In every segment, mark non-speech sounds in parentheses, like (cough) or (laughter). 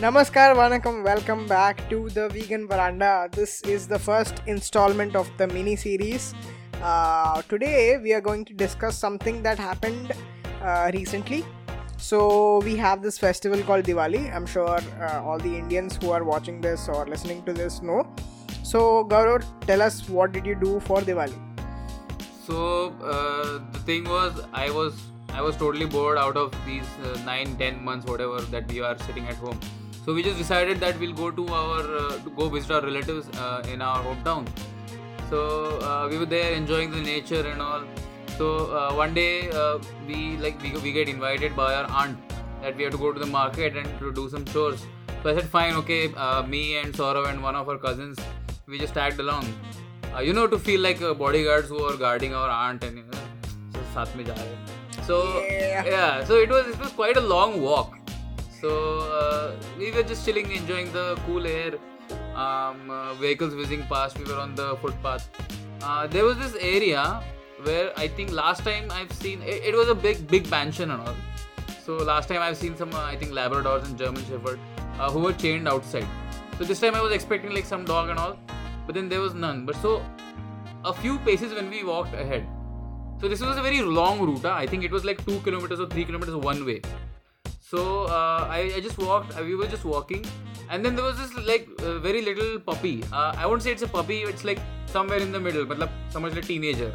Namaskar, Vanakkam, welcome back to the Vegan Veranda. This is the first installment of the mini series. Uh, today, we are going to discuss something that happened uh, recently. So, we have this festival called Diwali. I'm sure uh, all the Indians who are watching this or listening to this know. So, Gaurav, tell us what did you do for Diwali? So uh, the thing was, I was I was totally bored out of these uh, nine, ten months, whatever that we are sitting at home. So we just decided that we'll go to our uh, to go visit our relatives uh, in our hometown. So uh, we were there enjoying the nature and all. So uh, one day uh, we like we, we get invited by our aunt that we have to go to the market and to do some chores. So I said fine, okay. Uh, me and Saurav and one of our cousins, we just tagged along. Uh, you know to feel like uh, bodyguards who are guarding our aunt and you know, so साथ में जा रहे हैं. So Yeah. yeah, so it was it was quite a long walk. so uh, we were just chilling, enjoying the cool air. Um, uh, vehicles whizzing past. We were on the footpath. Uh, there was this area where I think last time I've seen it, it was a big big mansion and all. So last time I've seen some uh, I think Labradors and German Shepherd uh, who were chained outside. So this time I was expecting like some dog and all, but then there was none. But so a few paces when we walked ahead. So this was a very long route. I think it was like two kilometers or three kilometers one way. So uh, I, I, just walked. Uh, we were just walking, and then there was this like uh, very little puppy. Uh, I won't say it's a puppy. It's like somewhere in the middle. But someone's a teenager.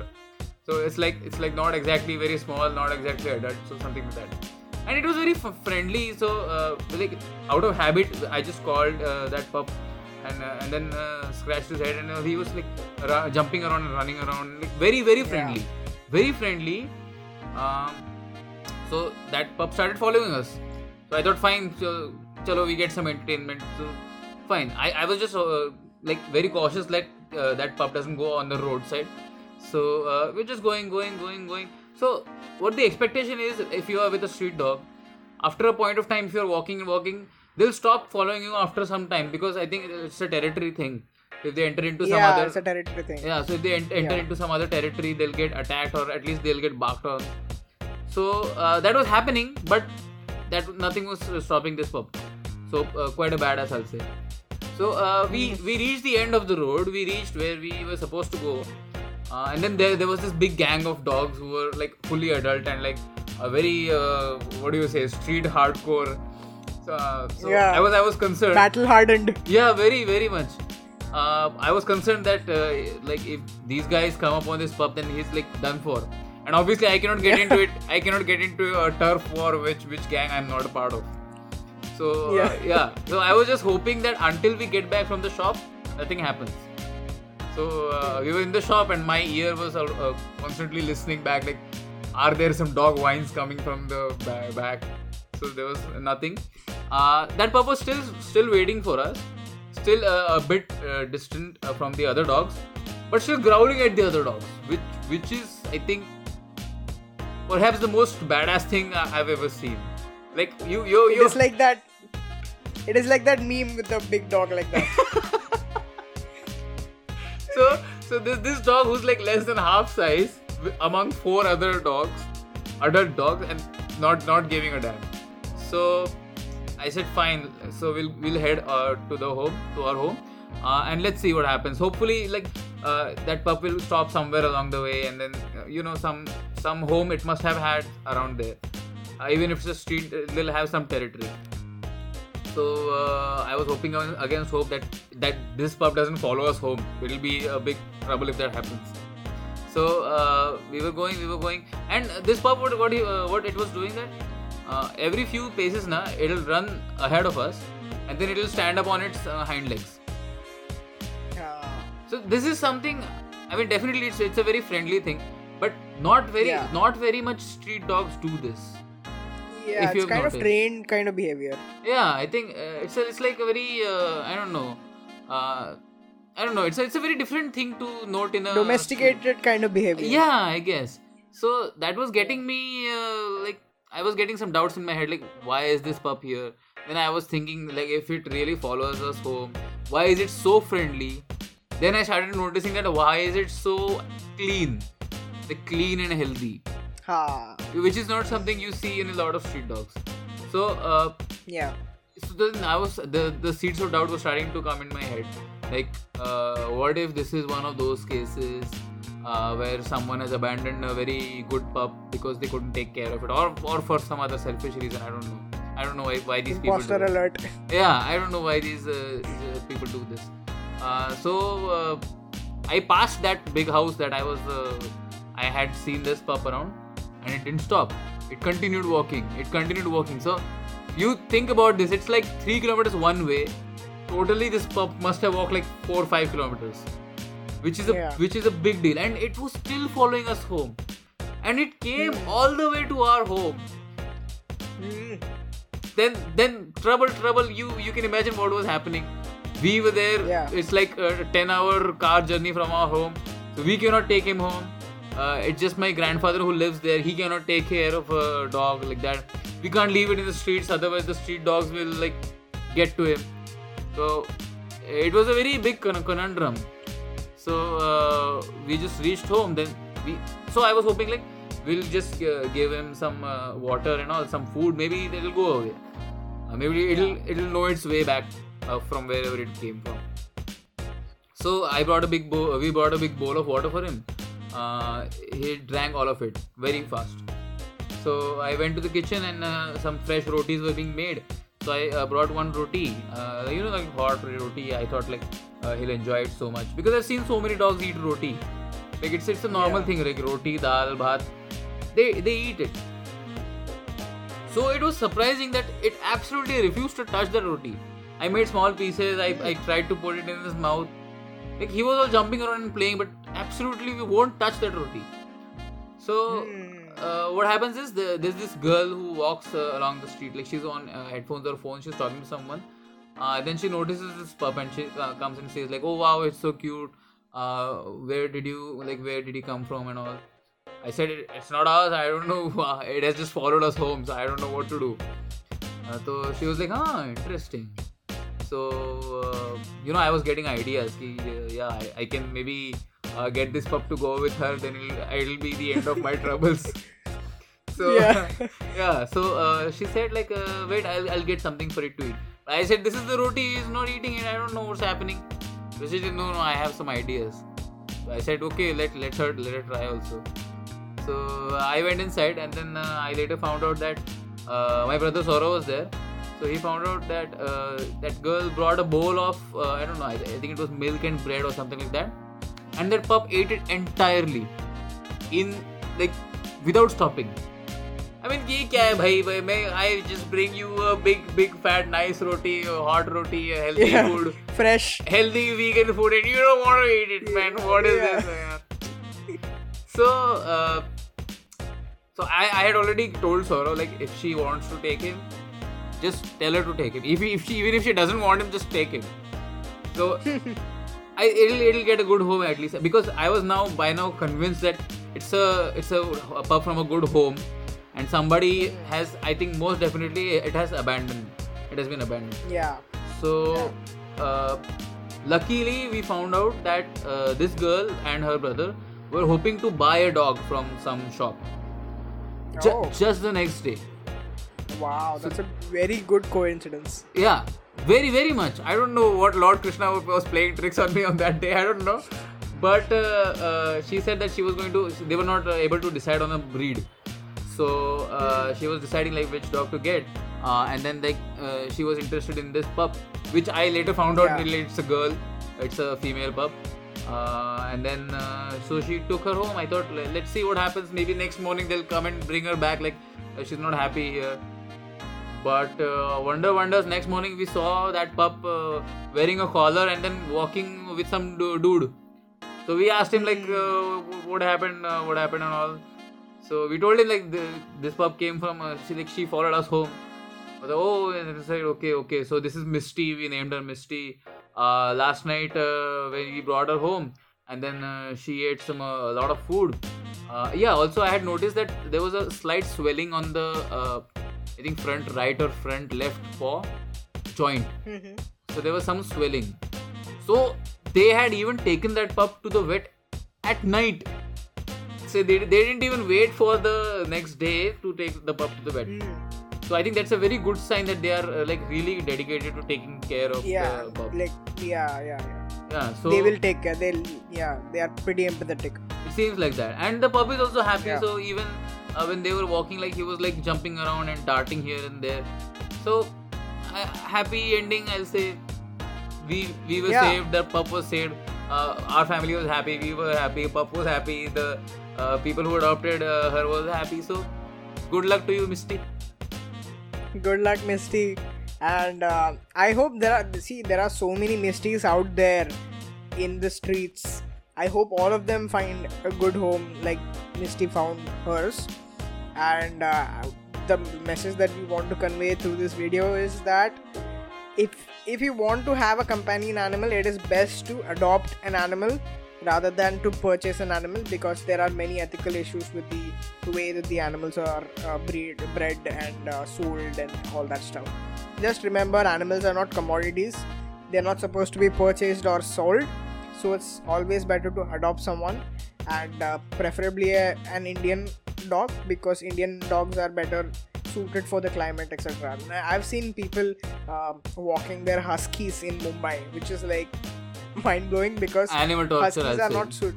So it's like it's like not exactly very small, not exactly adult. So something like that. And it was very f- friendly. So uh, like out of habit, I just called uh, that pup. And, and then scratched his head, and he was like ra- jumping around and running around, like, very very friendly, yeah. very friendly. Um, so that pup started following us. So I thought, fine, so chalo, we get some entertainment. So fine. I, I was just uh, like very cautious that uh, that pup doesn't go on the roadside. So uh, we're just going, going, going, going. So what the expectation is, if you are with a street dog, after a point of time, if you're walking and walking, they'll stop following you after some time because I think it's a territory thing. If they enter into some yeah, other it's a territory thing. yeah, so if they ent- enter Yeah. into some other territory, they'll get attacked or at least they'll get barked on. So uh, that was happening, but that nothing was stopping this pup. So uh, quite a badass, I'll say. So uh, we we reached the end of the road. We reached where we were supposed to go, uh, and then there there was this big gang of dogs who were like fully adult and like a very uh, what do you say street hardcore. So, uh, so Yeah. I was I was concerned. Battle hardened. Yeah, very, very much. Uh, I was concerned that uh, like if these guys come up on this pup, then he's like done for. And obviously, I cannot get into it. (laughs) I cannot get into a turf war which which gang I'm not a part of. So uh, Yeah. (laughs) yeah. So I was just hoping that until we get back from the shop, nothing happens. So uh, we were in the shop, and my ear was uh, uh, constantly listening back, like, are there some dog whines coming from the back? So there was nothing. Uh, that pup was still still waiting for us, still uh, a bit uh, distant uh, from the other dogs, but still growling at the other dogs, which which is I think perhaps the most badass thing I- I've ever seen. Like you you It you is like that. It is like that meme with the big dog like that. (laughs) so so this this dog who's like less than half size among four other dogs adult dogs and not not giving a damn so i said fine so we'll we'll head uh, to the home to our home uh, and let's see what happens hopefully like uh, that pup will stop somewhere along the way and then uh, you know some some home it must have had around there uh, even if it's a street they'll have some territory so uh, I was hoping on- against hope that that this pup doesn't follow us home. It'll be a big trouble if that happens. So uh, we were going, we were going, and this pup, what what, he, uh, what it was doing that uh, every few paces, na, it'll run ahead of us, and then it'll stand up on its uh, hind legs. So this is something. I mean, definitely it's it's a very friendly thing, but not very Yeah. not very much street dogs do this. yeah, If it's kind noticed. of trained kind of behavior. yeah i think uh, it's a, it's like a very uh, i don't know uh, i don't know it's a, it's a very different thing to note in a Domesticated kind of behavior. yeah i guess so that was getting me uh, like i was getting some doubts in my head like why is this pup here then i was thinking like if it really follows us home why is it so friendly then i started noticing that why is it so clean like clean and healthy Ha. which is not something you see in a lot of street dogs so uh, Yeah. so then I was the the seeds of doubt was starting to come in my head. Like, uh, what if this is one of those cases uh, where someone has abandoned a very good pup because they couldn't take care of it, or or for some other selfish reason? I don't know. I don't know why, why these Imposter people. Do alert. Yeah, I don't know why these, uh, these uh, people do this. Uh, so uh, I passed that big house that I was. I had seen this pup around, and it didn't stop. It continued walking. It continued walking. So you think about this. It's like three kilometers one way. Totally, this pup must have walked like four or five kilometers, which is a Yeah. which is a big deal. And it was still following us home, and it came Hmm. all the way to our home Hmm. then then trouble trouble you you can imagine what was happening we were there Yeah. it's like a 10 hour car journey from our home so we cannot take him home uh, it's just my grandfather who lives there. He cannot take care of a dog like that. We can't leave it in the streets otherwise the street dogs will like get to him. So it was a very big con- conundrum. So uh, we just reached home then we so i was hoping like we'll just uh, give him some uh, water and all some food. Maybe it'll go away. Uh, maybe it'll it'll know its way back uh, from wherever it came from. So i brought a big bowl we brought a big bowl of water for him uh, he drank all of it very fast so i went to the kitchen and uh, some fresh rotis were being made so i uh, brought one roti uh, you know like hot roti i thought like uh, he'll enjoy it so much because i've seen so many dogs eat roti like it's it's a normal Yeah. thing like roti dal bhat they they eat it so it was surprising that it absolutely refused to touch the roti. I made small pieces. I, I tried to put it in his mouth. Like he was all jumping around and playing, but absolutely we won't touch that roti. So Hmm. uh, what happens is the, there's this girl who walks uh, along the street. Like she's on uh, headphones or phone. She's talking to someone. Uh, then she notices this pup and she uh, comes and says like, "Oh wow, it's so cute. Uh, where did you like? Where did he come from and all?" I said, it, "It's not ours. I don't know. It has just followed us home, so I don't know what to do." Uh, so she was like, "Ah, interesting." So uh, you know, I was getting ideas. Ki, uh, yeah, I, I can maybe uh, get this pup to go with her. Then it'll, it'll be the end of my troubles. (laughs) So Yeah. (laughs) yeah. So uh, she said like, uh, wait, I'll, I'll get something for it to eat. I said, this is the roti. He's not eating it. I don't know what's happening. So she said, no, no, I have some ideas. So I said, okay, let let her let her try also. So I went inside, and then uh, I later found out that uh, my brother Saurav was there. So he found out that uh, that girl brought a bowl of uh, I don't know. I, I think it was milk and bread or something like that, and their pup ate it entirely in like without stopping. I mean, ये क्या है भाई just bring you a big big fat nice roti hot roti healthy yeah, food. fresh. Healthy vegan food and you don't want to eat it man. What is yeah. this so uh, so I, I had already told Saurav, like if she wants to take him just tell her to take him. If, if she even if she doesn't want him just take him. So (laughs) I it'll it'll get a good home at least because I was now by now convinced that it's a it's a, a pup from a good home and somebody has I think most definitely it has abandoned it has been abandoned Yeah. so uh, luckily we found out that uh, this girl and her brother were hoping to buy a dog from some shop Ju- Oh. just the next day Wow, that's a very good coincidence. yeah very very much. I don't know what lord krishna was playing tricks on me on that day. I don't know. But uh, uh, she said that she was going to they were not uh, able to decide on a breed. So uh, she was deciding like which dog to get. Uh, and then like uh, she was interested in this pup which i later found out Yeah. really it's a girl. It's a female pup. Uh, and then uh, so she took her home. I thought let's see what happens. Maybe next morning they'll come and bring her back. Like uh, she's not happy here but uh, wonder wonders next morning we saw that pup uh, wearing a collar and then walking with some du- dude. So we asked him like uh, what happened uh, what happened and all. So we told him like the, this pup came from uh, she like she followed us home. Like, oh and said okay okay so this is misty. We named her misty. Uh, last night when we brought her home and then she ate some a lot of food. Yeah also i had noticed that there was a slight swelling on the i think front right or front left paw joint Mhm. so there was some swelling so they had even taken that pup to the vet at night so they, they didn't even wait for the next day to take the pup to the vet Mm. So I think that's a very good sign that they are uh, like really dedicated to taking care of yeah the pup. like yeah yeah yeah Yeah, so they will take care they'll yeah they are pretty empathetic it seems like that, and the pup is also happy. Yeah. So even uh, when they were walking, like he was like jumping around and darting here and there. So uh, happy ending, I'll say. We we were Yeah. saved. The pup was saved. Uh, our family was happy. We were happy. Pup was happy. The uh, people who adopted uh, her was happy. So good luck to you, Misty. good luck misty and uh, i hope there are see there are so many misties out there in the streets i hope all of them find a good home like misty found hers and uh, the message that we want to convey through this video is that if if you want to have a companion animal it is best to adopt an animal rather than to purchase an animal because there are many ethical issues with the way that the animals are uh, breed, bred and uh, sold and all that stuff. Just remember animals are not commodities. They're not supposed to be purchased or sold. So it's always better to adopt someone and uh, preferably a, an indian dog because indian dogs are better suited for the climate etc i've seen people um, walking their huskies in mumbai which is like (laughs) mind blowing because Animal huskies are not suited.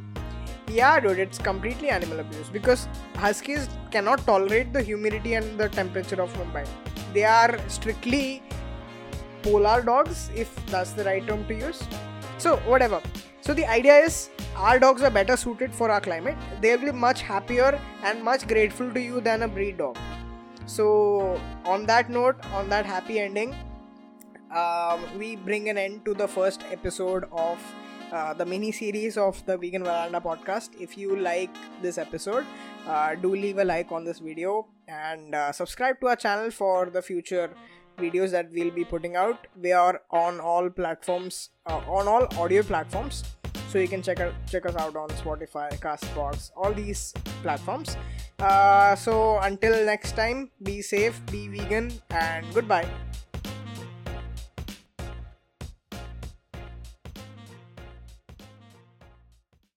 yeah dude it's completely animal abuse because huskies cannot tolerate the humidity and the temperature of mumbai. They are strictly polar dogs if that's the right term to use. So whatever. So the idea is our dogs are better suited for our climate. They'll be much happier and much grateful to you than a breed dog. So on that note on that happy ending um, we bring an end to the first episode of uh, the mini series of the vegan veranda podcast. If you like this episode uh, do leave a like on this video and uh, subscribe to our channel for the future videos that we'll be putting out. We are on all platforms uh, on all audio platforms so you can check out check us out on spotify castbox all these platforms. Uh, so until next time be safe be vegan and goodbye